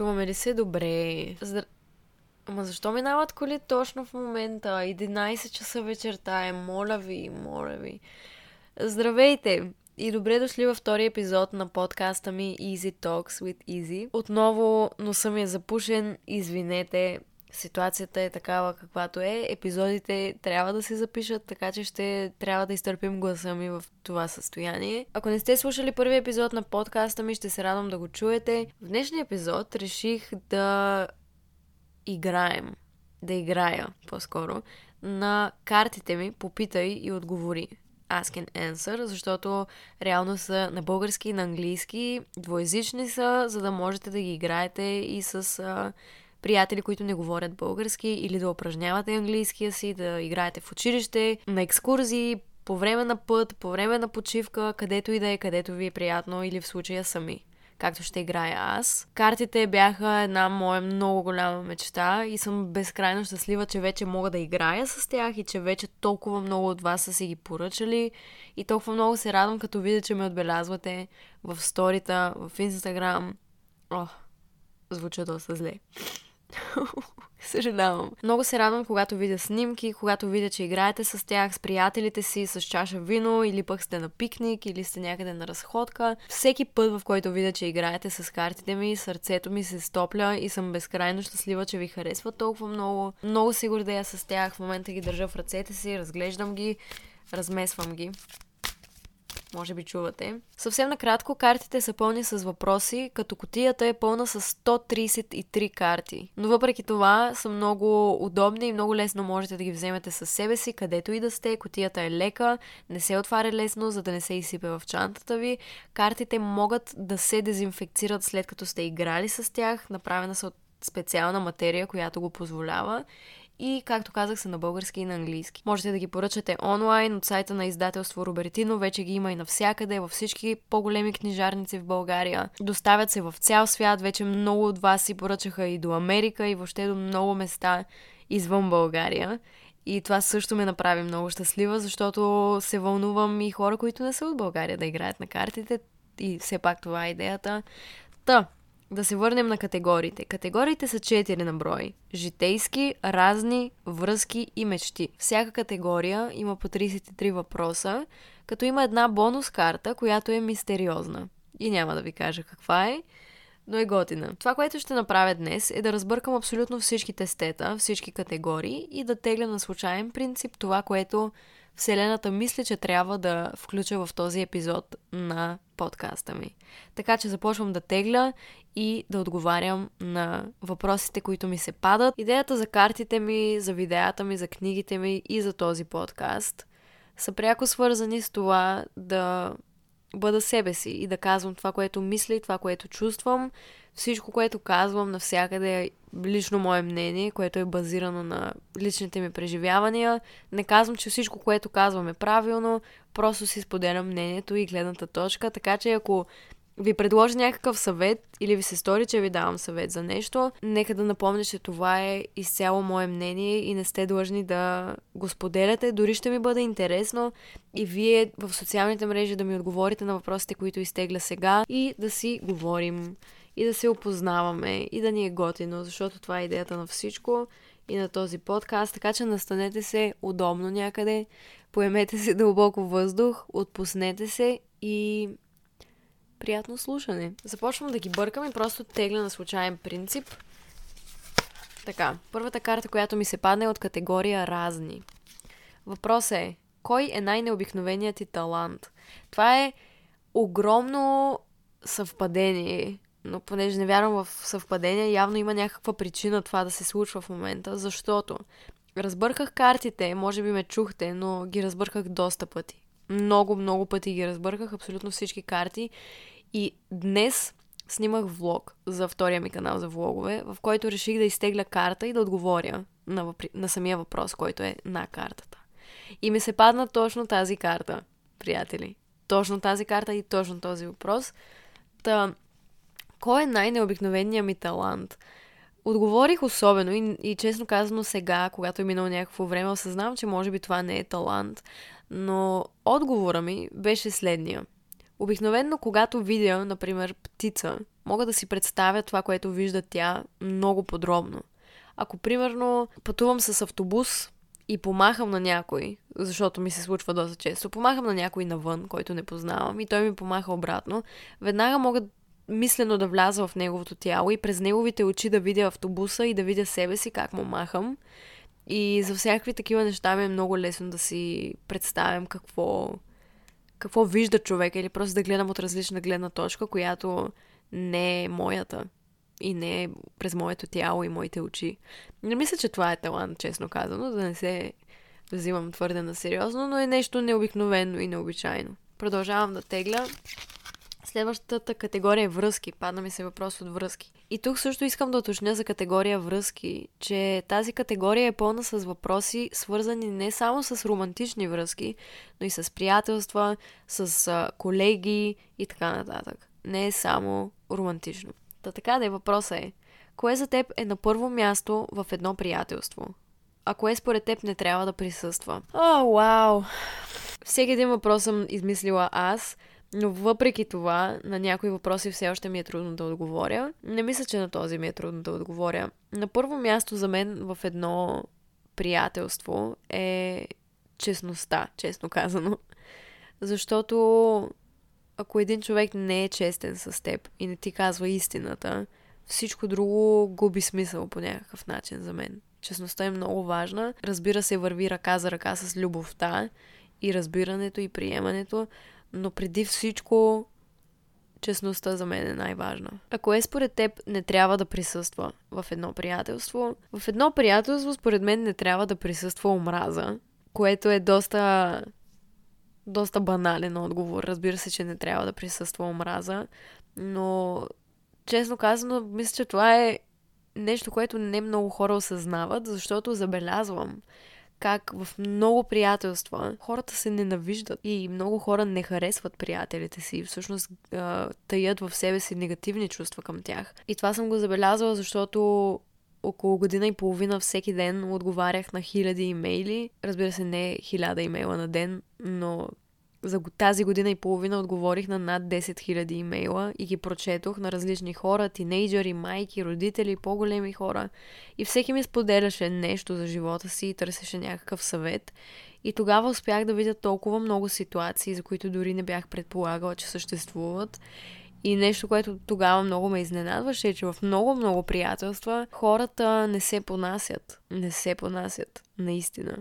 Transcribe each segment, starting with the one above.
Чуваме ли се добре? Здра... Ама защо минават коли точно в момента? 11 часа вечерта е. Моля ви, моля ви. Здравейте! И добре дошли във втори епизод на подкаста ми Easy Talks with Easy. Отново носа ми е запушен, извинете, ситуацията е такава каквато е. Епизодите трябва да се запишат, така че ще трябва да изтърпим гласа ми в това състояние. Ако не сте слушали първи епизод на подкаста ми, ще се радвам да го чуете. В днешния епизод реших да играем, да играя по-скоро, на картите ми Попитай и отговори. Ask and Answer, защото реално са на български и на английски, двоязични са, за да можете да ги играете и с приятели, които не говорят български или да упражнявате английския си, да играете в училище, на екскурзии, по време на път, по време на почивка, където и да е, където ви е приятно или в случая сами както ще играя аз. Картите бяха една моя много голяма мечта и съм безкрайно щастлива, че вече мога да играя с тях и че вече толкова много от вас са си ги поръчали и толкова много се радвам, като видя, че ме отбелязвате в сторита, в Инстаграм. О, звуча доста зле. Съжалявам. Много се радвам, когато видя снимки, когато видя, че играете с тях, с приятелите си, с чаша вино, или пък сте на пикник, или сте някъде на разходка. Всеки път, в който видя, че играете с картите ми, сърцето ми се стопля и съм безкрайно щастлива, че ви харесва толкова много. Много се гордея с тях. В момента ги държа в ръцете си, разглеждам ги, размесвам ги може би чувате. Съвсем накратко, картите са пълни с въпроси, като котията е пълна с 133 карти. Но въпреки това са много удобни и много лесно можете да ги вземете със себе си, където и да сте. Котията е лека, не се отваря лесно, за да не се изсипе в чантата ви. Картите могат да се дезинфекцират след като сте играли с тях. Направена са от специална материя, която го позволява и, както казах, са на български и на английски. Можете да ги поръчате онлайн от сайта на издателство Робертино, вече ги има и навсякъде, във всички по-големи книжарници в България. Доставят се в цял свят, вече много от вас си поръчаха и до Америка и въобще до много места извън България. И това също ме направи много щастлива, защото се вълнувам и хора, които не са от България да играят на картите. И все пак това е идеята. Та, да се върнем на категориите. Категориите са 4 на брой. Житейски, разни, връзки и мечти. Всяка категория има по 33 въпроса, като има една бонус карта, която е мистериозна. И няма да ви кажа каква е, но е готина. Това, което ще направя днес е да разбъркам абсолютно всички тестета, всички категории и да тегля на случайен принцип това, което Вселената мисли, че трябва да включа в този епизод на подкаста ми. Така че започвам да тегля и да отговарям на въпросите, които ми се падат. Идеята за картите ми, за видеята ми, за книгите ми и за този подкаст са пряко свързани с това да бъда себе си и да казвам това, което мисля и това, което чувствам. Всичко, което казвам навсякъде е лично мое мнение, което е базирано на личните ми преживявания. Не казвам, че всичко, което казвам е правилно, просто си споделям мнението и гледната точка, така че ако ви предложа някакъв съвет или ви се стори, че ви давам съвет за нещо, нека да напомня, че това е изцяло мое мнение и не сте длъжни да го споделяте. Дори ще ми бъде интересно и вие в социалните мрежи да ми отговорите на въпросите, които изтегля сега и да си говорим и да се опознаваме и да ни е готино, защото това е идеята на всичко и на този подкаст, така че настанете се удобно някъде, поемете се дълбоко въздух, отпуснете се и приятно слушане. Започвам да ги бъркам и просто тегля на случайен принцип. Така, първата карта, която ми се падне е от категория разни. Въпросът е, кой е най-необикновеният ти талант? Това е огромно съвпадение но понеже не вярвам в съвпадения, явно има някаква причина това да се случва в момента, защото разбърках картите, може би ме чухте, но ги разбърках доста пъти. Много, много пъти ги разбърках, абсолютно всички карти. И днес снимах влог за втория ми канал за влогове, в който реших да изтегля карта и да отговоря на, въпри... на самия въпрос, който е на картата. И ми се падна точно тази карта, приятели. Точно тази карта и точно този въпрос. Та, кой е най-необикновеният ми талант? Отговорих особено и, и честно казано сега, когато е минало някакво време, осъзнавам, че може би това не е талант, но отговора ми беше следния. Обикновенно, когато видя, например, птица мога да си представя това, което вижда тя много подробно. Ако, примерно, пътувам с автобус и помахам на някой, защото ми се случва доста често, помахам на някой навън, който не познавам и той ми помаха обратно, веднага мога мислено да вляза в неговото тяло и през неговите очи да видя автобуса и да видя себе си как му махам. И за всякакви такива неща ми е много лесно да си представям какво, какво вижда човек или просто да гледам от различна гледна точка, която не е моята и не е през моето тяло и моите очи. Не мисля, че това е талант, честно казано, да не се взимам твърде на сериозно, но е нещо необикновено и необичайно. Продължавам да тегля. Следващата категория е връзки. Падна ми се въпрос от връзки. И тук също искам да уточня за категория връзки, че тази категория е пълна с въпроси, свързани не само с романтични връзки, но и с приятелства, с колеги и така нататък. Не е само романтично. Та така да е въпросът е, кое за теб е на първо място в едно приятелство? А кое според теб не трябва да присъства? О, вау! Всеки един въпрос съм измислила аз, но въпреки това, на някои въпроси все още ми е трудно да отговоря. Не мисля, че на този ми е трудно да отговоря. На първо място за мен в едно приятелство е честността, честно казано. Защото ако един човек не е честен с теб и не ти казва истината, всичко друго губи смисъл по някакъв начин за мен. Честността е много важна. Разбира се, върви ръка за ръка с любовта и разбирането и приемането, но преди всичко честността за мен е най-важна. Ако е според теб не трябва да присъства в едно приятелство, в едно приятелство според мен не трябва да присъства омраза, което е доста доста банален отговор. Разбира се, че не трябва да присъства омраза, но честно казано, мисля, че това е нещо, което не много хора осъзнават, защото забелязвам как в много приятелства хората се ненавиждат и много хора не харесват приятелите си. Всъщност таят в себе си негативни чувства към тях. И това съм го забелязала, защото около година и половина всеки ден отговарях на хиляди имейли. Разбира се, не хиляда имейла на ден, но за тази година и половина отговорих на над 10 000 имейла и ги прочетох на различни хора, тинейджери, майки, родители, по-големи хора. И всеки ми споделяше нещо за живота си и търсеше някакъв съвет. И тогава успях да видя толкова много ситуации, за които дори не бях предполагала, че съществуват. И нещо, което тогава много ме изненадваше, е, че в много-много приятелства хората не се понасят. Не се понасят, наистина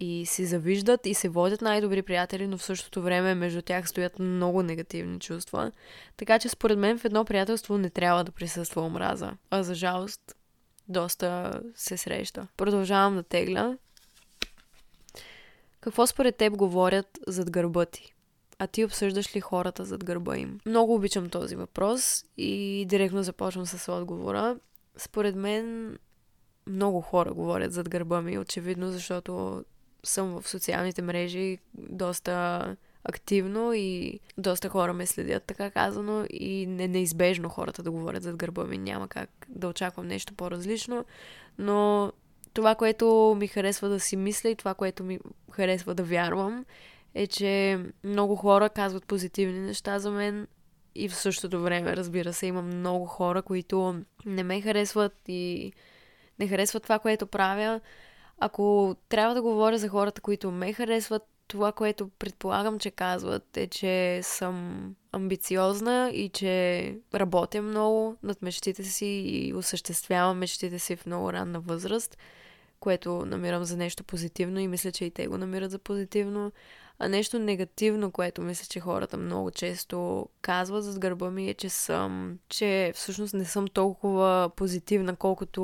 и си завиждат и се водят най-добри приятели, но в същото време между тях стоят много негативни чувства. Така че според мен в едно приятелство не трябва да присъства омраза. А за жалост доста се среща. Продължавам да тегля. Какво според теб говорят зад гърба ти? А ти обсъждаш ли хората зад гърба им? Много обичам този въпрос и директно започвам с отговора. Според мен много хора говорят зад гърба ми, очевидно, защото съм в социалните мрежи доста активно и доста хора ме следят, така казано, и не неизбежно хората да говорят зад гърба ми. Няма как да очаквам нещо по-различно, но това, което ми харесва да си мисля и това, което ми харесва да вярвам, е, че много хора казват позитивни неща за мен и в същото време, разбира се, има много хора, които не ме харесват и не харесват това, което правя, ако трябва да говоря за хората, които ме харесват, това, което предполагам, че казват е, че съм амбициозна и че работя много над мечтите си и осъществявам мечтите си в много ранна възраст, което намирам за нещо позитивно и мисля, че и те го намират за позитивно. А нещо негативно, което мисля, че хората много често казват зад гърба ми е, че съм, че всъщност не съм толкова позитивна, колкото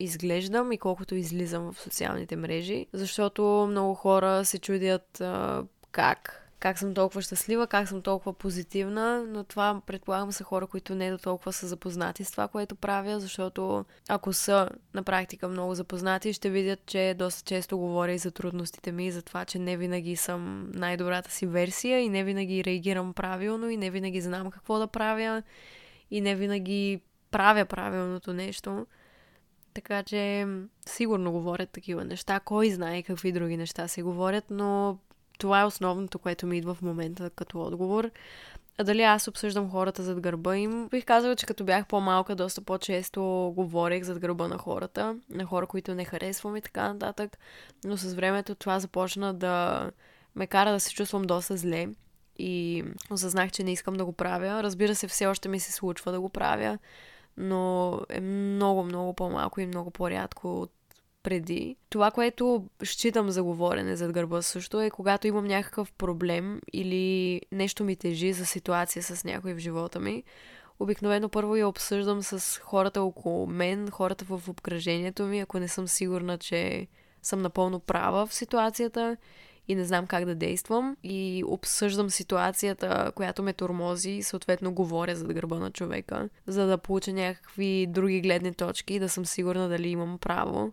изглеждам и колкото излизам в социалните мрежи, защото много хора се чудят а, как. Как съм толкова щастлива, как съм толкова позитивна, но това предполагам са хора, които не до толкова са запознати с това, което правя, защото ако са на практика много запознати, ще видят, че доста често говоря и за трудностите ми, и за това, че не винаги съм най-добрата си версия и не винаги реагирам правилно и не винаги знам какво да правя и не винаги правя правилното нещо. Така че сигурно говорят такива неща. Кой знае какви други неща се говорят, но това е основното, което ми идва в момента като отговор. А дали аз обсъждам хората зад гърба им? Бих казала, че като бях по-малка, доста по-често говорех зад гърба на хората, на хора, които не харесвам и така нататък. Но с времето това започна да ме кара да се чувствам доста зле и осъзнах, че не искам да го правя. Разбира се, все още ми се случва да го правя, но е много, много по-малко и много по-рядко от преди. Това, което считам за говорене зад гърба също е когато имам някакъв проблем или нещо ми тежи за ситуация с някой в живота ми. Обикновено първо я обсъждам с хората около мен, хората в обкръжението ми, ако не съм сигурна, че съм напълно права в ситуацията и не знам как да действам. И обсъждам ситуацията, която ме тормози и съответно говоря зад гърба на човека, за да получа някакви други гледни точки и да съм сигурна дали имам право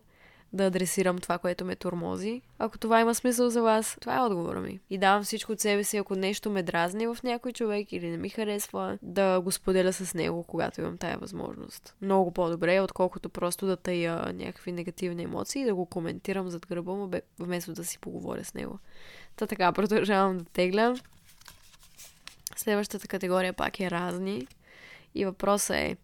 да адресирам това, което ме тормози. Ако това има смисъл за вас, това е отговора ми. И давам всичко от себе си, ако нещо ме дразни в някой човек или не ми харесва, да го споделя с него, когато имам тая възможност. Много по-добре, отколкото просто да тая някакви негативни емоции и да го коментирам зад гърба му, вместо да си поговоря с него. Та така, продължавам да тегля. Следващата категория пак е разни. И въпросът е,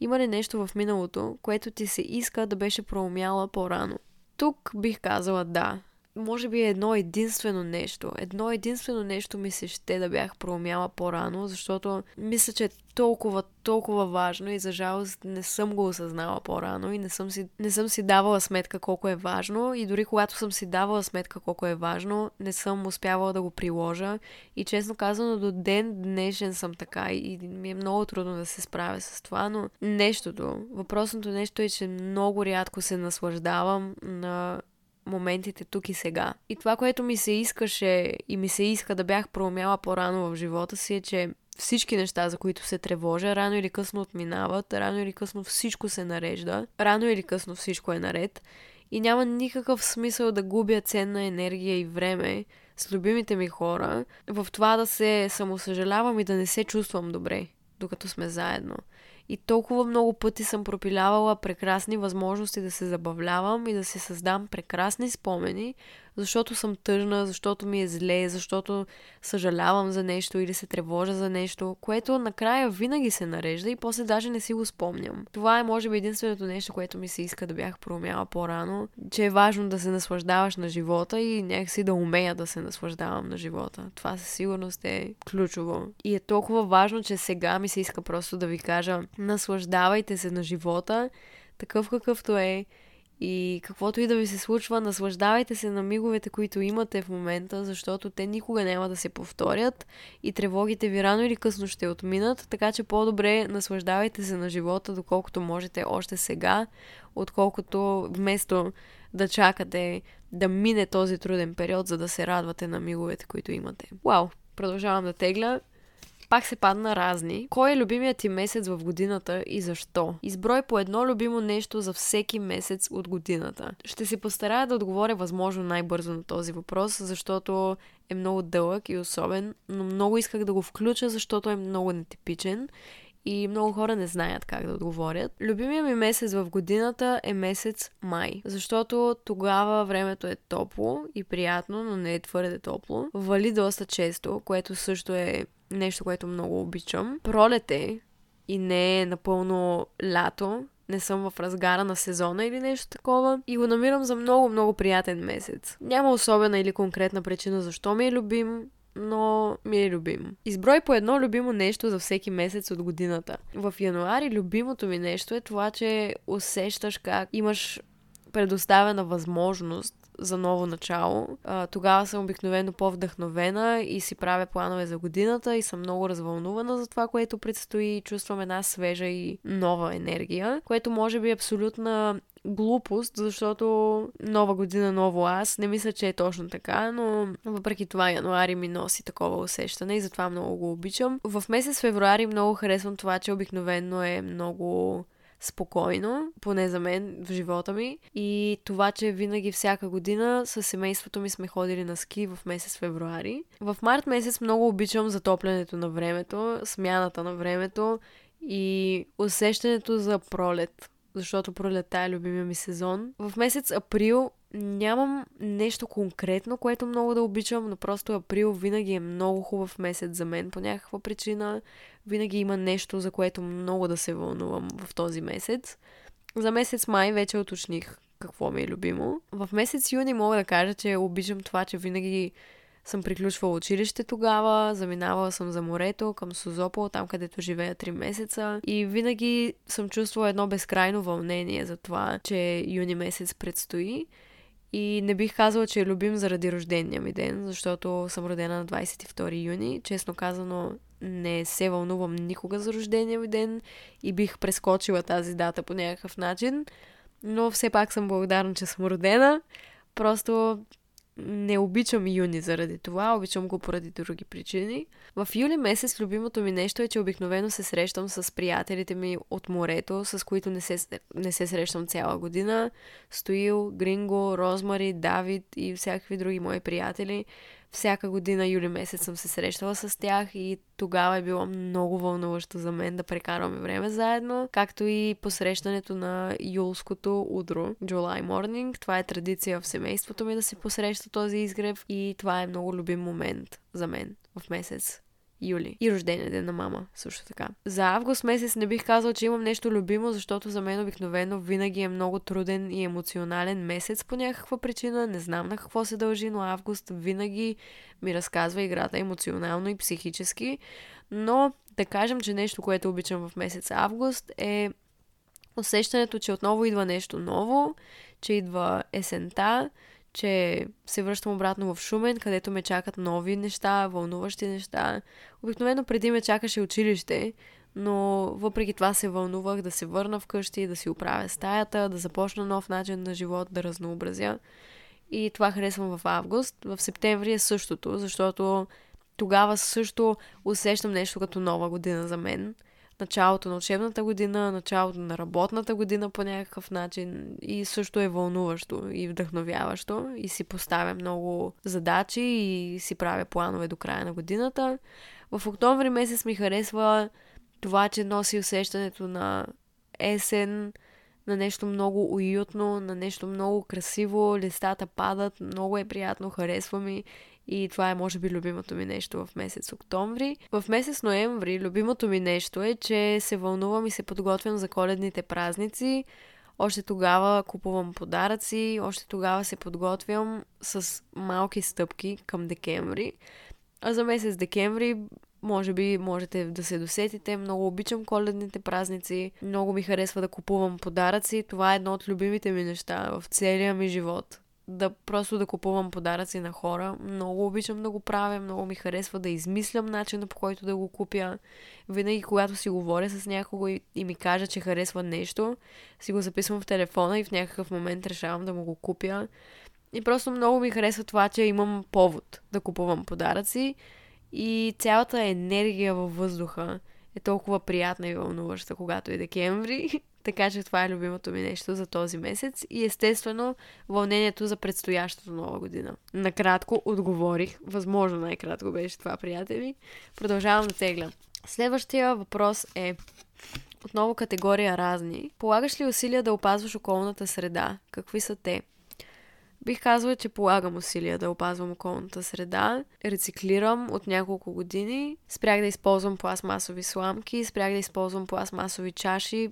има ли нещо в миналото, което ти се иска да беше проумяла по-рано? Тук бих казала да може би едно единствено нещо. Едно единствено нещо ми се ще да бях проумяла по-рано, защото мисля, че е толкова, толкова важно и за жалост не съм го осъзнала по-рано и не съм, си, не съм си давала сметка колко е важно и дори когато съм си давала сметка колко е важно, не съм успявала да го приложа и честно казано до ден днешен съм така и ми е много трудно да се справя с това, но нещото, въпросното нещо е, че много рядко се наслаждавам на моментите тук и сега. И това, което ми се искаше и ми се иска да бях проумяла по-рано в живота си е, че всички неща, за които се тревожа, рано или късно отминават, рано или късно всичко се нарежда, рано или късно всичко е наред и няма никакъв смисъл да губя ценна енергия и време с любимите ми хора в това да се самосъжалявам и да не се чувствам добре, докато сме заедно. И толкова много пъти съм пропилявала прекрасни възможности да се забавлявам и да се създам прекрасни спомени, защото съм тъжна, защото ми е зле, защото съжалявам за нещо или се тревожа за нещо, което накрая винаги се нарежда и после даже не си го спомням. Това е може би единственото нещо, което ми се иска да бях проумяла по-рано, че е важно да се наслаждаваш на живота и някакси да умея да се наслаждавам на живота. Това със сигурност е ключово. И е толкова важно, че сега ми се иска просто да ви кажа, наслаждавайте се на живота, такъв какъвто е, и каквото и да ви се случва, наслаждавайте се на миговете, които имате в момента, защото те никога няма да се повторят и тревогите ви рано или късно ще отминат, така че по-добре наслаждавайте се на живота, доколкото можете още сега, отколкото вместо да чакате да мине този труден период, за да се радвате на миговете, които имате. Вау! Продължавам да тегля. Пак се падна разни. Кой е любимият ти месец в годината и защо? Изброй по едно любимо нещо за всеки месец от годината. Ще се постарая да отговоря възможно най-бързо на този въпрос, защото е много дълъг и особен, но много исках да го включа, защото е много нетипичен и много хора не знаят как да отговорят. Любимия ми месец в годината е месец май, защото тогава времето е топло и приятно, но не е твърде топло. Вали доста често, което също е нещо, което много обичам. Пролет е и не е напълно лято, не съм в разгара на сезона или нещо такова и го намирам за много, много приятен месец. Няма особена или конкретна причина защо ми е любим, но ми е любим. Изброй по едно любимо нещо за всеки месец от годината. В януари любимото ми нещо е това, че усещаш как имаш предоставена възможност за ново начало. А, тогава съм обикновено по-вдъхновена и си правя планове за годината и съм много развълнувана за това, което предстои. Чувствам една свежа и нова енергия, което може би е абсолютна глупост, защото нова година, ново аз. Не мисля, че е точно така, но въпреки това януари ми носи такова усещане и затова много го обичам. В месец февруари много харесвам това, че обикновено е много спокойно, поне за мен в живота ми. И това, че винаги всяка година с семейството ми сме ходили на ски в месец февруари. В март месец много обичам затоплянето на времето, смяната на времето и усещането за пролет защото пролета е любимия ми сезон. В месец април нямам нещо конкретно, което много да обичам, но просто април винаги е много хубав месец за мен по някаква причина. Винаги има нещо, за което много да се вълнувам в този месец. За месец май вече уточних какво ми е любимо. В месец юни мога да кажа, че обичам това, че винаги съм приключвала училище тогава, заминавала съм за морето към Созопол, там където живея 3 месеца и винаги съм чувствала едно безкрайно вълнение за това, че юни месец предстои. И не бих казала, че е любим заради рождения ми ден, защото съм родена на 22 юни. Честно казано, не се вълнувам никога за рождения ми ден и бих прескочила тази дата по някакъв начин. Но все пак съм благодарна, че съм родена. Просто не обичам юни заради това, обичам го поради други причини. В юли месец любимото ми нещо е, че обикновено се срещам с приятелите ми от морето, с които не се, не се срещам цяла година. Стоил, Гринго, Розмари, Давид и всякакви други мои приятели всяка година юли месец съм се срещала с тях и тогава е било много вълнуващо за мен да прекарваме време заедно, както и посрещането на юлското утро, July Morning. Това е традиция в семейството ми да се посреща този изгрев и това е много любим момент за мен в месец юли. И рождения ден на мама, също така. За август месец не бих казал, че имам нещо любимо, защото за мен обикновено винаги е много труден и емоционален месец по някаква причина. Не знам на какво се дължи, но август винаги ми разказва играта емоционално и психически. Но да кажем, че нещо, което обичам в месец август е усещането, че отново идва нещо ново, че идва есента, че се връщам обратно в Шумен, където ме чакат нови неща, вълнуващи неща. Обикновено преди ме чакаше училище, но въпреки това се вълнувах да се върна вкъщи, да си оправя стаята, да започна нов начин на живот, да разнообразя. И това харесвам в август. В септември е същото, защото тогава също усещам нещо като нова година за мен – началото на учебната година, началото на работната година по някакъв начин и също е вълнуващо и вдъхновяващо и си поставя много задачи и си правя планове до края на годината. В октомври месец ми харесва това, че носи усещането на есен, на нещо много уютно, на нещо много красиво, листата падат, много е приятно, харесва ми и това е, може би, любимото ми нещо в месец октомври. В месец ноември любимото ми нещо е, че се вълнувам и се подготвям за коледните празници. Още тогава купувам подаръци, още тогава се подготвям с малки стъпки към декември. А за месец декември може би можете да се досетите. Много обичам коледните празници. Много ми харесва да купувам подаръци. Това е едно от любимите ми неща в целия ми живот да просто да купувам подаръци на хора. Много обичам да го правя, много ми харесва да измислям начина по който да го купя. Винаги, когато си говоря с някого и, и ми каже, че харесва нещо, си го записвам в телефона и в някакъв момент решавам да му го купя. И просто много ми харесва това, че имам повод да купувам подаръци и цялата енергия във въздуха е толкова приятна и вълнуваща, когато е декември. Така че това е любимото ми нещо за този месец и естествено вълнението за предстоящата нова година. Накратко отговорих. Възможно най-кратко беше това, приятели. Продължавам да тегля. Следващия въпрос е отново категория разни. Полагаш ли усилия да опазваш околната среда? Какви са те? Бих казала, че полагам усилия да опазвам околната среда. Рециклирам от няколко години. Спрях да използвам пластмасови сламки, спрях да използвам пластмасови чаши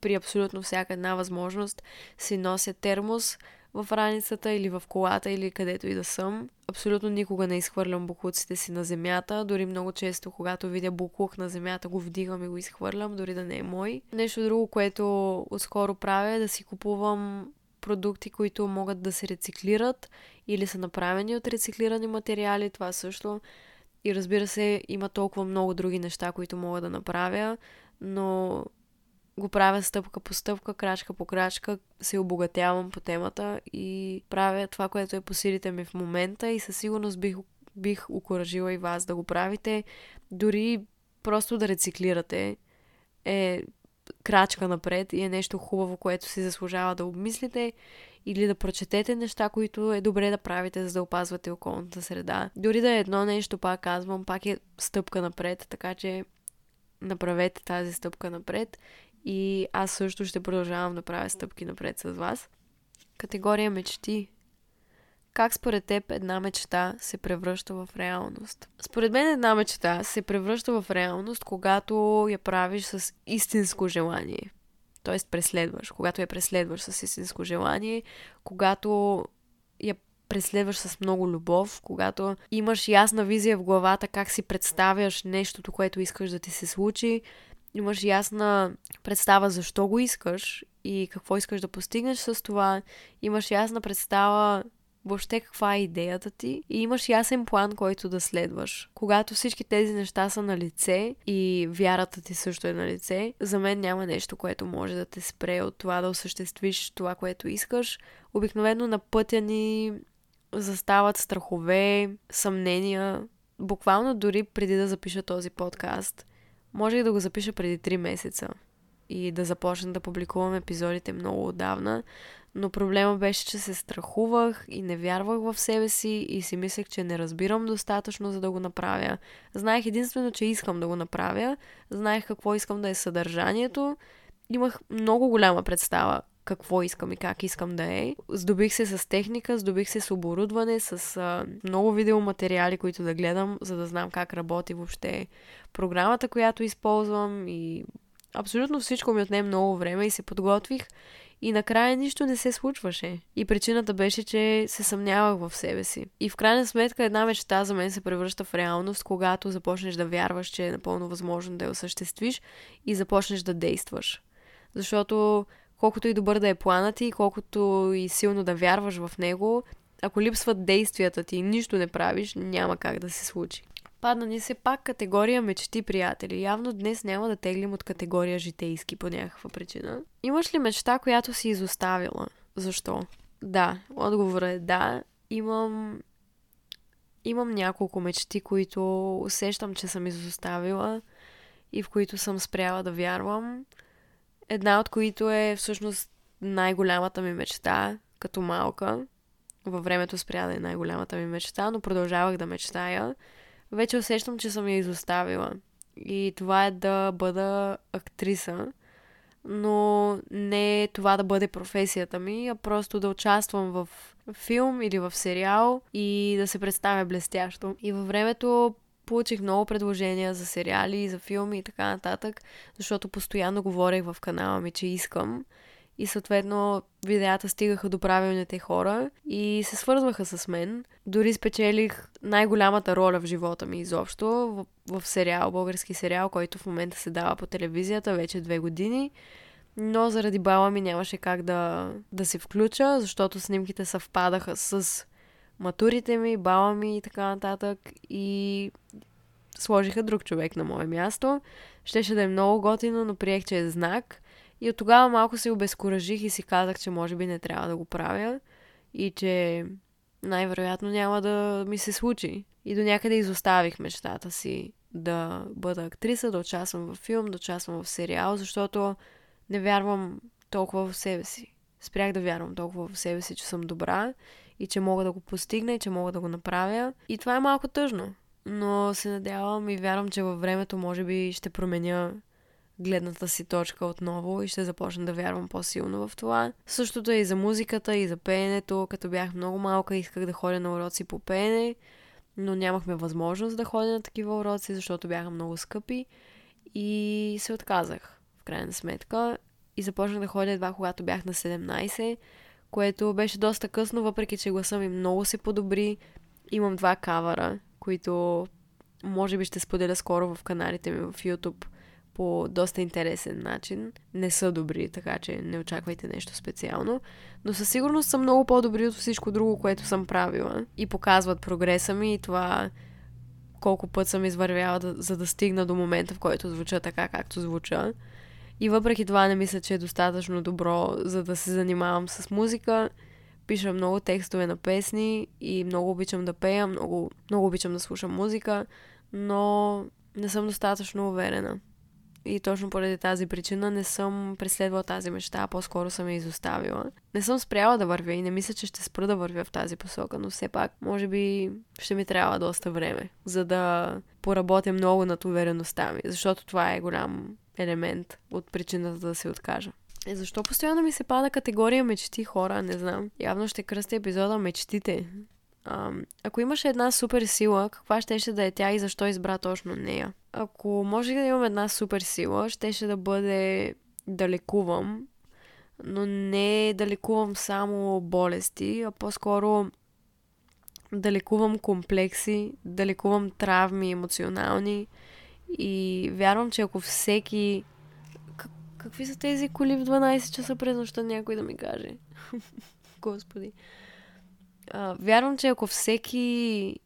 при абсолютно всяка една възможност си нося термос в раницата или в колата или където и да съм. Абсолютно никога не изхвърлям букуците си на земята, дори много често, когато видя букук на земята, го вдигам и го изхвърлям, дори да не е мой. Нещо друго, което отскоро правя е да си купувам продукти, които могат да се рециклират или са направени от рециклирани материали, това също. И разбира се, има толкова много други неща, които мога да направя, но го правя стъпка по стъпка, крачка по крачка, се обогатявам по темата и правя това, което е по силите ми в момента и със сигурност бих, бих окоръжила и вас да го правите. Дори просто да рециклирате е крачка напред и е нещо хубаво, което си заслужава да обмислите или да прочетете неща, които е добре да правите, за да опазвате околната среда. Дори да е едно нещо, пак казвам, пак е стъпка напред, така че направете тази стъпка напред и аз също ще продължавам да правя стъпки напред с вас. Категория мечти. Как според теб една мечта се превръща в реалност? Според мен една мечта се превръща в реалност, когато я правиш с истинско желание. Тоест преследваш. Когато я преследваш с истинско желание, когато я преследваш с много любов, когато имаш ясна визия в главата как си представяш нещото, което искаш да ти се случи, имаш ясна представа защо го искаш и какво искаш да постигнеш с това, имаш ясна представа въобще каква е идеята ти и имаш ясен план, който да следваш. Когато всички тези неща са на лице и вярата ти също е на лице, за мен няма нещо, което може да те спре от това да осъществиш това, което искаш. Обикновено на пътя ни застават страхове, съмнения. Буквално дори преди да запиша този подкаст, можех да го запиша преди 3 месеца и да започна да публикувам епизодите много отдавна, но проблема беше, че се страхувах и не вярвах в себе си и си мислех, че не разбирам достатъчно, за да го направя. Знаех единствено, че искам да го направя, знаех какво искам да е съдържанието, имах много голяма представа какво искам и как искам да е. Здобих се с техника, здобих се с оборудване, с а, много видеоматериали, които да гледам, за да знам как работи въобще програмата, която използвам и абсолютно всичко ми отне много време и се подготвих и накрая нищо не се случваше. И причината беше, че се съмнявах в себе си. И в крайна сметка една мечта за мен се превръща в реалност, когато започнеш да вярваш, че е напълно възможно да я осъществиш и започнеш да действаш. Защото колкото и добър да е планът ти, колкото и силно да вярваш в него, ако липсват действията ти и нищо не правиш, няма как да се случи. Падна ни се пак категория мечти, приятели. Явно днес няма да теглим от категория житейски по някаква причина. Имаш ли мечта, която си изоставила? Защо? Да, отговорът е да. Имам имам няколко мечти, които усещам, че съм изоставила и в които съм спряла да вярвам. Една от които е всъщност най-голямата ми мечта, като малка. Във времето спря да е най-голямата ми мечта, но продължавах да мечтая вече усещам, че съм я изоставила. И това е да бъда актриса. Но не това да бъде професията ми, а просто да участвам в филм или в сериал и да се представя блестящо. И във времето получих много предложения за сериали, за филми и така нататък, защото постоянно говорех в канала ми, че искам и съответно видеята стигаха до правилните хора и се свързваха с мен. Дори спечелих най-голямата роля в живота ми изобщо в, в сериал, български сериал, който в момента се дава по телевизията вече две години. Но заради баба ми нямаше как да, да се включа, защото снимките съвпадаха с матурите ми, баба ми и така нататък. И сложиха друг човек на мое място. Щеше да е много готино, но приех, че е знак – и от тогава малко се обезкуражих и си казах, че може би не трябва да го правя и че най-вероятно няма да ми се случи. И до някъде изоставих мечтата си да бъда актриса, да участвам в филм, да участвам в сериал, защото не вярвам толкова в себе си. Спрях да вярвам толкова в себе си, че съм добра и че мога да го постигна и че мога да го направя. И това е малко тъжно. Но се надявам и вярвам, че във времето може би ще променя гледната си точка отново и ще започна да вярвам по-силно в това. Същото е и за музиката, и за пеенето. Като бях много малка, исках да ходя на уроци по пеене, но нямахме възможност да ходя на такива уроци, защото бяха много скъпи и се отказах, в крайна сметка. И започнах да ходя едва когато бях на 17, което беше доста късно, въпреки че гласа ми много се подобри. Имам два кавара, които може би ще споделя скоро в каналите ми в YouTube – по доста интересен начин. Не са добри, така че не очаквайте нещо специално. Но със сигурност са много по-добри от всичко друго, което съм правила. И показват прогреса ми и това колко път съм извървяла, за да стигна до момента, в който звуча така, както звуча. И въпреки това не мисля, че е достатъчно добро, за да се занимавам с музика. Пиша много текстове на песни и много обичам да пея, много, много обичам да слушам музика, но не съм достатъчно уверена. И точно поради тази причина не съм преследвала тази мечта, а по-скоро съм я изоставила. Не съм спряла да вървя и не мисля, че ще спра да вървя в тази посока, но все пак, може би, ще ми трябва доста време, за да поработя много над увереността ми, защото това е голям елемент от причината да се откажа. Е, защо постоянно ми се пада категория мечти хора? Не знам. Явно ще кръсти епизода мечтите. А, ако имаше една супер сила, каква щеше да е тя и защо избра точно нея? Ако може да имам една супер сила, щеше да бъде да лекувам, но не да лекувам само болести, а по-скоро да лекувам комплекси, да лекувам травми емоционални. И вярвам, че ако всеки Какви са тези коли в 12 часа през нощта, някой да ми каже? Господи. А, вярвам, че ако всеки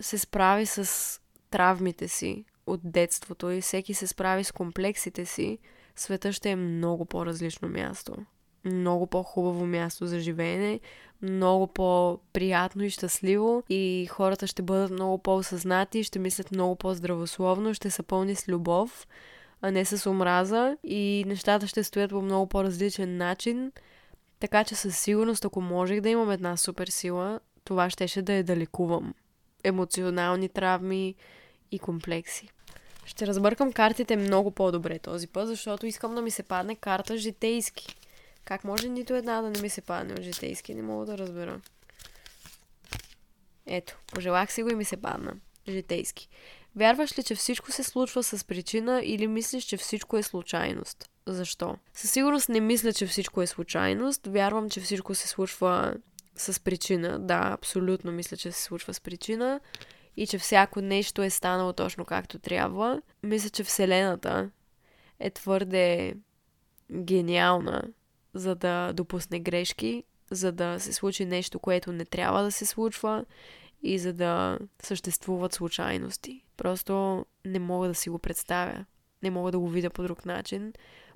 се справи с травмите си от детството и всеки се справи с комплексите си, света ще е много по-различно място. Много по-хубаво място за живеене, много по-приятно и щастливо и хората ще бъдат много по-осъзнати, ще мислят много по-здравословно, ще са пълни с любов а не с омраза и нещата ще стоят по много по-различен начин. Така че със сигурност, ако можех да имам една супер сила, това щеше да е да лекувам емоционални травми и комплекси. Ще разбъркам картите много по-добре този път, защото искам да ми се падне карта житейски. Как може нито една да не ми се падне от житейски? Не мога да разбера. Ето, пожелах си го и ми се падна. Житейски. Вярваш ли, че всичко се случва с причина или мислиш, че всичко е случайност? Защо? Със сигурност не мисля, че всичко е случайност. Вярвам, че всичко се случва с причина. Да, абсолютно мисля, че се случва с причина и че всяко нещо е станало точно както трябва. Мисля, че Вселената е твърде гениална, за да допусне грешки, за да се случи нещо, което не трябва да се случва и за да съществуват случайности. Просто не мога да си го представя. Не мога да го видя по друг начин.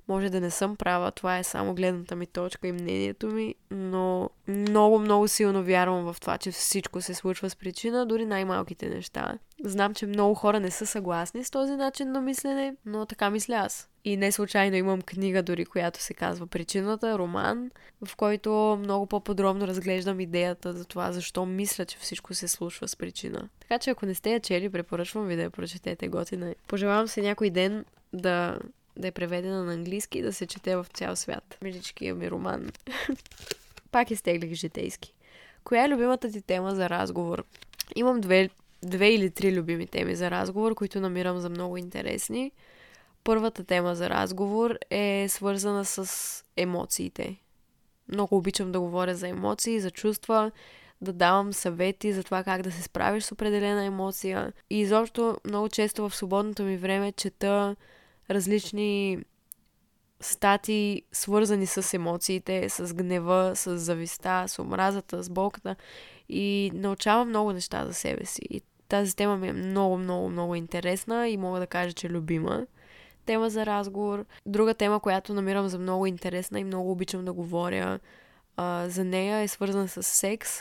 Може да не съм права, това е само гледната ми точка и мнението ми, но много, много силно вярвам в това, че всичко се случва с причина, дори най-малките неща. Знам, че много хора не са съгласни с този начин на мислене, но така мисля аз. И не случайно имам книга дори, която се казва Причината, роман, в който много по-подробно разглеждам идеята за това, защо мисля, че всичко се случва с причина. Така че ако не сте я чели, препоръчвам ви да я прочетете готина. Пожелавам се някой ден да да е преведена на английски и да се чете в цял свят. Миличкия ми роман. Пак изтеглих житейски. Коя е любимата ти тема за разговор? Имам две, две или три любими теми за разговор, които намирам за много интересни. Първата тема за разговор е свързана с емоциите. Много обичам да говоря за емоции, за чувства, да давам съвети за това как да се справиш с определена емоция. И изобщо много често в свободното ми време чета различни стати, свързани с емоциите, с гнева, с зависта, с омразата, с болката и научавам много неща за себе си. И тази тема ми е много, много, много интересна и мога да кажа, че е любима тема за разговор. Друга тема, която намирам за много интересна и много обичам да говоря а, за нея е свързана с секс.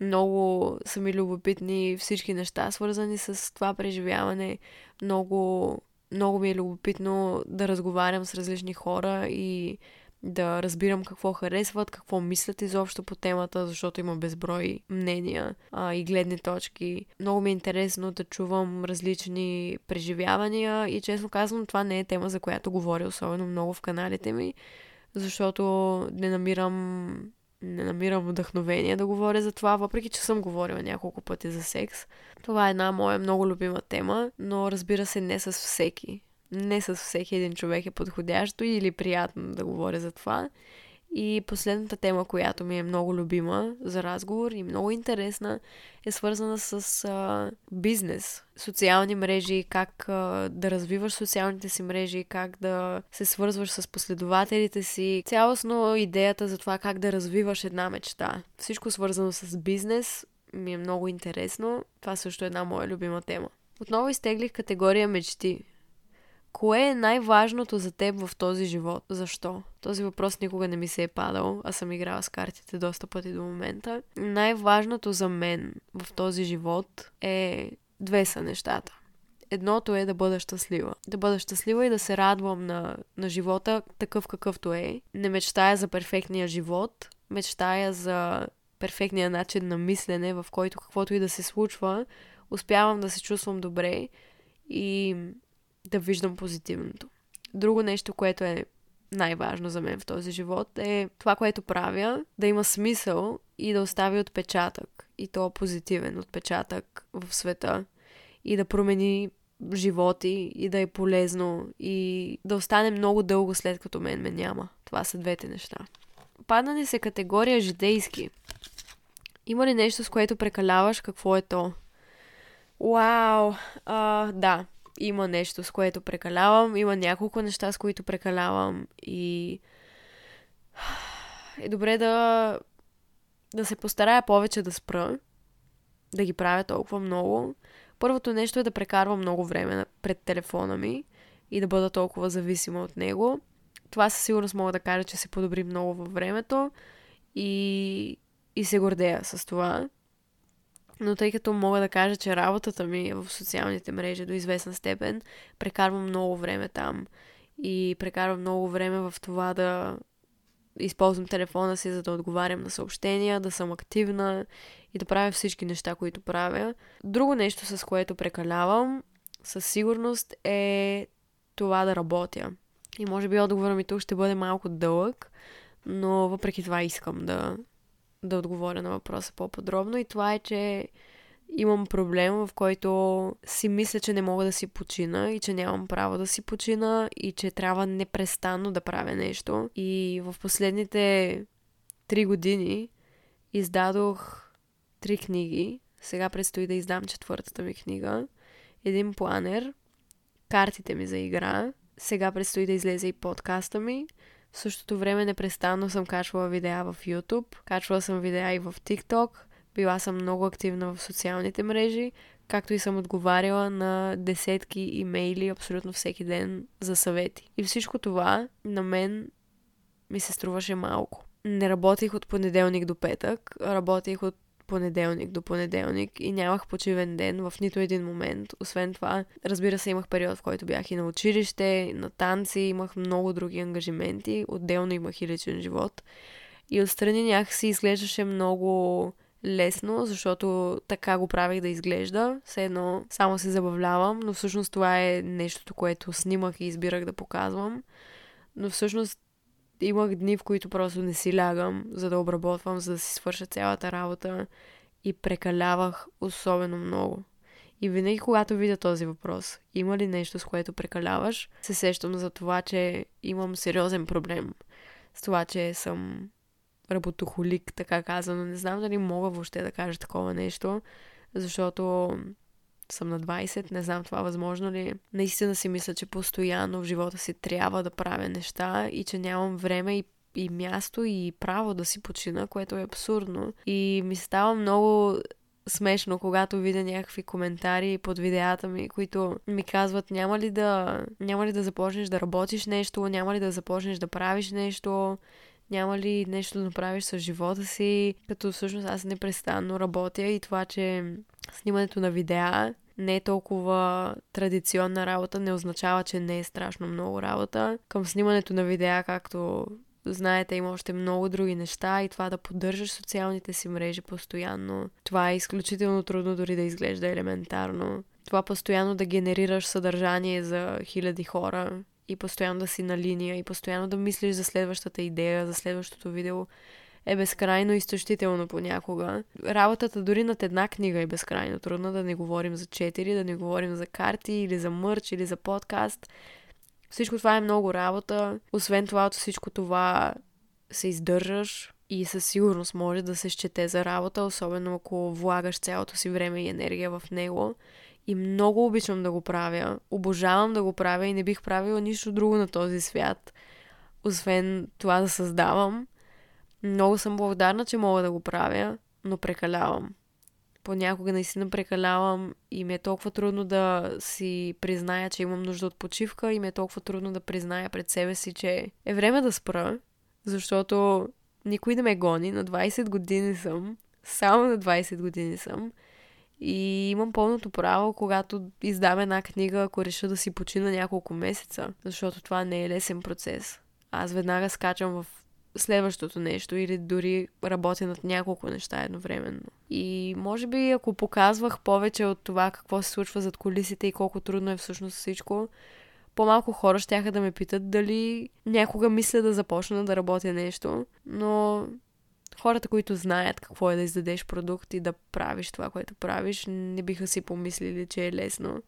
Много са ми любопитни всички неща, свързани с това преживяване. Много много ми е любопитно да разговарям с различни хора и да разбирам какво харесват, какво мислят изобщо по темата, защото има безброй мнения а, и гледни точки. Много ми е интересно да чувам различни преживявания и честно казвам, това не е тема, за която говоря особено много в каналите ми, защото не намирам не намирам вдъхновение да говоря за това, въпреки че съм говорила няколко пъти за секс. Това е една моя много любима тема, но разбира се не с всеки. Не с всеки един човек е подходящо или приятно да говоря за това. И последната тема, която ми е много любима за разговор и много интересна, е свързана с а, бизнес, социални мрежи, как а, да развиваш социалните си мрежи, как да се свързваш с последователите си. Цялостно идеята за това как да развиваш една мечта. Всичко свързано с бизнес ми е много интересно. Това също е една моя любима тема. Отново изтеглих категория мечти. Кое е най-важното за теб в този живот? Защо? Този въпрос никога не ми се е падал, а съм играла с картите доста пъти до момента. Най-важното за мен в този живот е две са нещата. Едното е да бъда щастлива. Да бъда щастлива и да се радвам на, на живота такъв какъвто е. Не мечтая за перфектния живот, мечтая за перфектния начин на мислене, в който каквото и да се случва, успявам да се чувствам добре и да виждам позитивното. Друго нещо, което е най-важно за мен в този живот е това, което правя, да има смисъл и да остави отпечатък. И то позитивен отпечатък в света. И да промени животи и да е полезно и да остане много дълго след като мен ме няма. Това са двете неща. Падане се категория житейски. Има ли нещо, с което прекаляваш? Какво е то? Вау! А, да, има нещо, с което прекалявам. Има няколко неща, с които прекалявам. И е добре да, да се постарая повече да спра. Да ги правя толкова много. Първото нещо е да прекарвам много време пред телефона ми и да бъда толкова зависима от него. Това със сигурност мога да кажа, че се подобри много във времето и, и се гордея с това. Но тъй като мога да кажа, че работата ми е в социалните мрежи до известна степен, прекарвам много време там. И прекарвам много време в това да използвам телефона си, за да отговарям на съобщения, да съм активна и да правя всички неща, които правя. Друго нещо, с което прекалявам, със сигурност е това да работя. И може би отговорът ми тук ще бъде малко дълъг, но въпреки това искам да, да отговоря на въпроса по-подробно. И това е, че имам проблем, в който си мисля, че не мога да си почина и че нямам право да си почина и че трябва непрестанно да правя нещо. И в последните три години издадох три книги. Сега предстои да издам четвъртата ми книга. Един планер, картите ми за игра. Сега предстои да излезе и подкаста ми. В същото време непрестанно съм качвала видеа в YouTube, качвала съм видеа и в TikTok, била съм много активна в социалните мрежи, както и съм отговаряла на десетки имейли абсолютно всеки ден за съвети. И всичко това на мен ми се струваше малко. Не работих от понеделник до петък, работих от понеделник до понеделник и нямах почивен ден в нито един момент. Освен това, разбира се, имах период, в който бях и на училище, и на танци, имах много други ангажименти, отделно имах и личен живот. И отстрани някакси изглеждаше много лесно, защото така го правих да изглежда. Все едно само се забавлявам, но всъщност това е нещото, което снимах и избирах да показвам. Но всъщност имах дни, в които просто не си лягам, за да обработвам, за да си свърша цялата работа и прекалявах особено много. И винаги, когато видя този въпрос, има ли нещо, с което прекаляваш, се сещам за това, че имам сериозен проблем с това, че съм работохолик, така казано. Не знам дали мога въобще да кажа такова нещо, защото съм на 20, не знам това възможно ли. Е. Наистина си мисля, че постоянно в живота си трябва да правя неща и че нямам време и и място и право да си почина, което е абсурдно. И ми става много смешно, когато видя някакви коментари под видеята ми, които ми казват няма ли да, няма ли да започнеш да работиш нещо, няма ли да започнеш да правиш нещо, няма ли нещо да направиш с живота си, като всъщност аз непрестанно работя и това, че снимането на видеа не е толкова традиционна работа, не означава, че не е страшно много работа. Към снимането на видеа, както знаете, има още много други неща и това да поддържаш социалните си мрежи постоянно. Това е изключително трудно дори да изглежда елементарно. Това постоянно да генерираш съдържание за хиляди хора и постоянно да си на линия и постоянно да мислиш за следващата идея, за следващото видео е безкрайно изтощително понякога. Работата дори над една книга е безкрайно трудна, да не говорим за четири, да не говорим за карти или за мърч или за подкаст. Всичко това е много работа. Освен това, от всичко това се издържаш и със сигурност може да се счете за работа, особено ако влагаш цялото си време и енергия в него. И много обичам да го правя. Обожавам да го правя и не бих правила нищо друго на този свят, освен това да създавам. Много съм благодарна, че мога да го правя, но прекалявам. Понякога наистина прекалявам и ми е толкова трудно да си призная, че имам нужда от почивка и ми е толкова трудно да призная пред себе си, че е време да спра, защото никой не ме гони. На 20 години съм. Само на 20 години съм. И имам пълното право, когато издам една книга, ако реша да си почина няколко месеца, защото това не е лесен процес. Аз веднага скачам в следващото нещо или дори работя над няколко неща едновременно. И може би ако показвах повече от това какво се случва зад колисите и колко трудно е всъщност всичко, по-малко хора ще да ме питат дали някога мисля да започна да работя нещо, но хората, които знаят какво е да издадеш продукт и да правиш това, което правиш, не биха си помислили, че е лесно.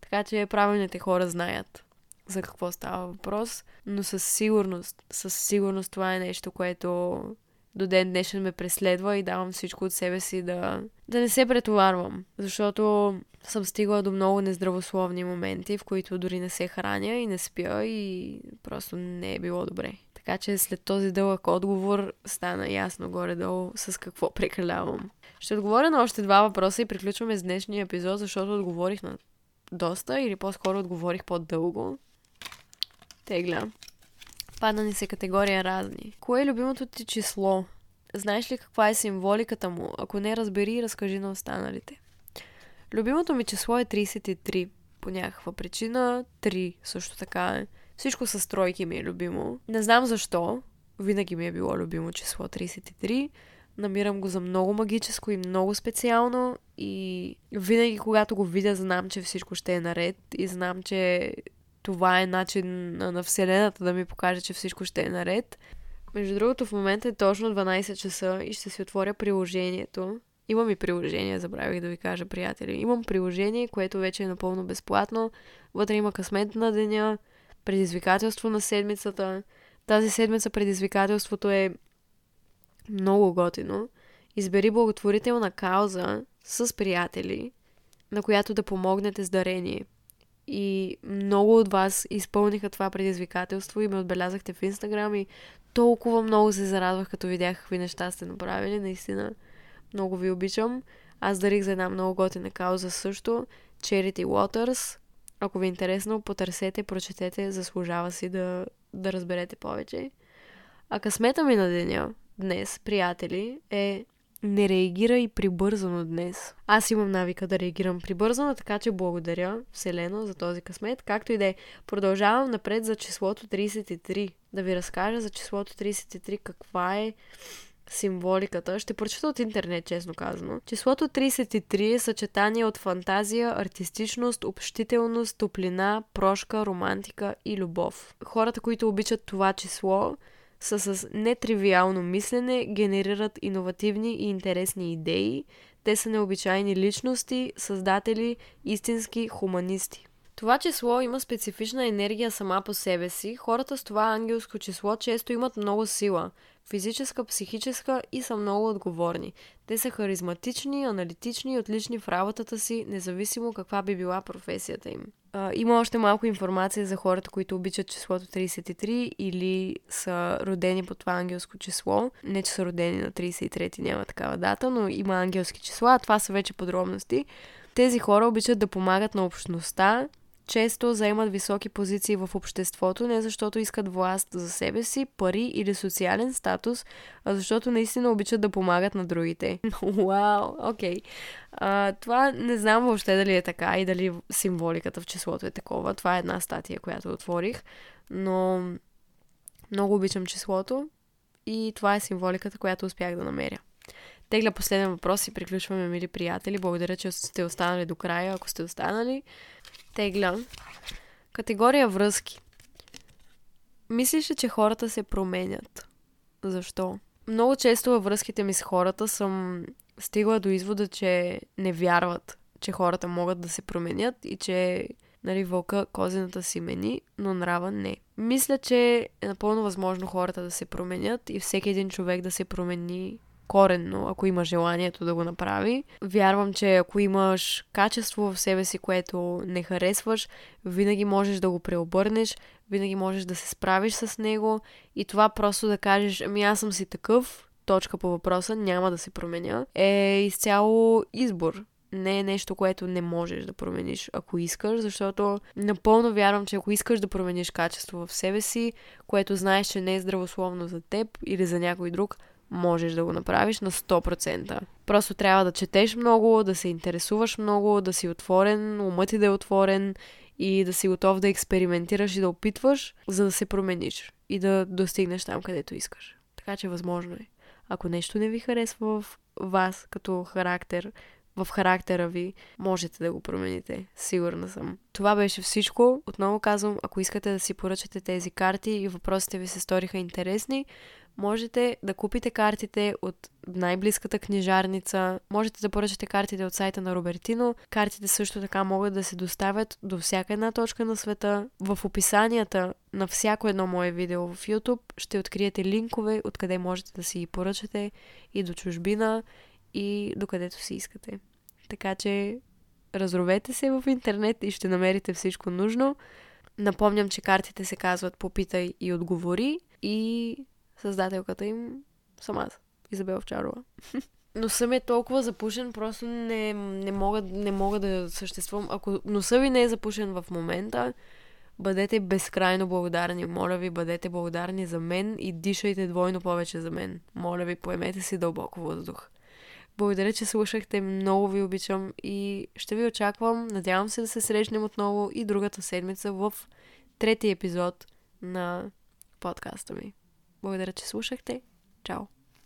Така че правилните хора знаят за какво става въпрос, но със сигурност, със сигурност това е нещо, което до ден днешен ме преследва и давам всичко от себе си да, да не се претоварвам. Защото съм стигала до много нездравословни моменти, в които дори не се храня и не спя и просто не е било добре. Така че след този дълъг отговор стана ясно горе-долу с какво прекалявам. Ще отговоря на още два въпроса и приключваме с днешния епизод, защото отговорих на доста или по-скоро отговорих по-дълго. Тегля. Падна ни се категория разни. Кое е любимото ти число? Знаеш ли каква е символиката му? Ако не, разбери разкажи на останалите. Любимото ми число е 33. По някаква причина 3 също така е. Всичко с тройки ми е любимо. Не знам защо. Винаги ми е било любимо число 33. Намирам го за много магическо и много специално и винаги когато го видя знам, че всичко ще е наред и знам, че това е начин на Вселената да ми покаже, че всичко ще е наред. Между другото, в момента е точно 12 часа и ще си отворя приложението. Имам и приложение, забравих да ви кажа, приятели. Имам приложение, което вече е напълно безплатно. Вътре има късмет на деня, предизвикателство на седмицата. Тази седмица предизвикателството е много готино. Избери благотворителна кауза с приятели, на която да помогнете с дарение. И много от вас изпълниха това предизвикателство и ме отбелязахте в Инстаграм и толкова много се зарадвах, като видях какви неща сте направили. Наистина, много ви обичам. Аз дарих за една много готина кауза също. Charity Waters. Ако ви е интересно, потърсете, прочетете, заслужава си да, да разберете повече. А късмета ми на деня днес, приятели, е не реагирай прибързано днес. Аз имам навика да реагирам прибързано, така че благодаря Вселено за този късмет. Както и да е, продължавам напред за числото 33. Да ви разкажа за числото 33 каква е символиката. Ще прочета от интернет, честно казано. Числото 33 е съчетание от фантазия, артистичност, общителност, топлина, прошка, романтика и любов. Хората, които обичат това число, са с нетривиално мислене, генерират иновативни и интересни идеи. Те са необичайни личности, създатели, истински хуманисти. Това число има специфична енергия сама по себе си. Хората с това ангелско число често имат много сила физическа, психическа и са много отговорни. Те са харизматични, аналитични и отлични в работата си, независимо каква би била професията им. Има още малко информация за хората, които обичат числото 33 или са родени по това ангелско число. Не, че са родени на 33 няма такава дата, но има ангелски числа, а това са вече подробности. Тези хора обичат да помагат на общността, често заемат високи позиции в обществото, не защото искат власт за себе си, пари или социален статус, а защото наистина обичат да помагат на другите. Вау, окей. Okay. това не знам въобще дали е така и дали символиката в числото е такова. Това е една статия, която отворих, но много обичам числото и това е символиката, която успях да намеря. Тегля последен въпрос и приключваме, мили приятели. Благодаря, че сте останали до края, ако сте останали. Тегля. Категория връзки. Мислиш ли, че хората се променят? Защо? Много често във връзките ми с хората съм стигла до извода, че не вярват, че хората могат да се променят и че нали, вълка козината си мени, но нрава не. Мисля, че е напълно възможно хората да се променят и всеки един човек да се промени коренно, ако има желанието да го направи. Вярвам, че ако имаш качество в себе си, което не харесваш, винаги можеш да го преобърнеш, винаги можеш да се справиш с него и това просто да кажеш, ами аз съм си такъв, точка по въпроса, няма да се променя, е изцяло избор не е нещо, което не можеш да промениш, ако искаш, защото напълно вярвам, че ако искаш да промениш качество в себе си, което знаеш, че не е здравословно за теб или за някой друг, можеш да го направиш на 100%. Просто трябва да четеш много, да се интересуваш много, да си отворен, умът ти да е отворен и да си готов да експериментираш и да опитваш, за да се промениш и да достигнеш там, където искаш. Така че възможно е. Ако нещо не ви харесва в вас като характер, в характера ви, можете да го промените. Сигурна съм. Това беше всичко. Отново казвам, ако искате да си поръчате тези карти и въпросите ви се сториха интересни, можете да купите картите от най-близката книжарница, можете да поръчате картите от сайта на Робертино. Картите също така могат да се доставят до всяка една точка на света. В описанията на всяко едно мое видео в YouTube ще откриете линкове, откъде можете да си ги поръчате и до чужбина, и докъдето си искате. Така че разровете се в интернет и ще намерите всичко нужно. Напомням, че картите се казват Попитай и отговори и създателката им съм аз, Изабел Овчарова. Носът ми е толкова запушен, просто не, не, мога, не мога да съществувам. Ако носа ви не е запушен в момента, бъдете безкрайно благодарни. Моля ви, бъдете благодарни за мен и дишайте двойно повече за мен. Моля ви, поемете си дълбоко въздух. Благодаря, че слушахте. Много ви обичам и ще ви очаквам. Надявам се да се срещнем отново и другата седмица в трети епизод на подкаста ми. Благодаря, че слушахте. Чао!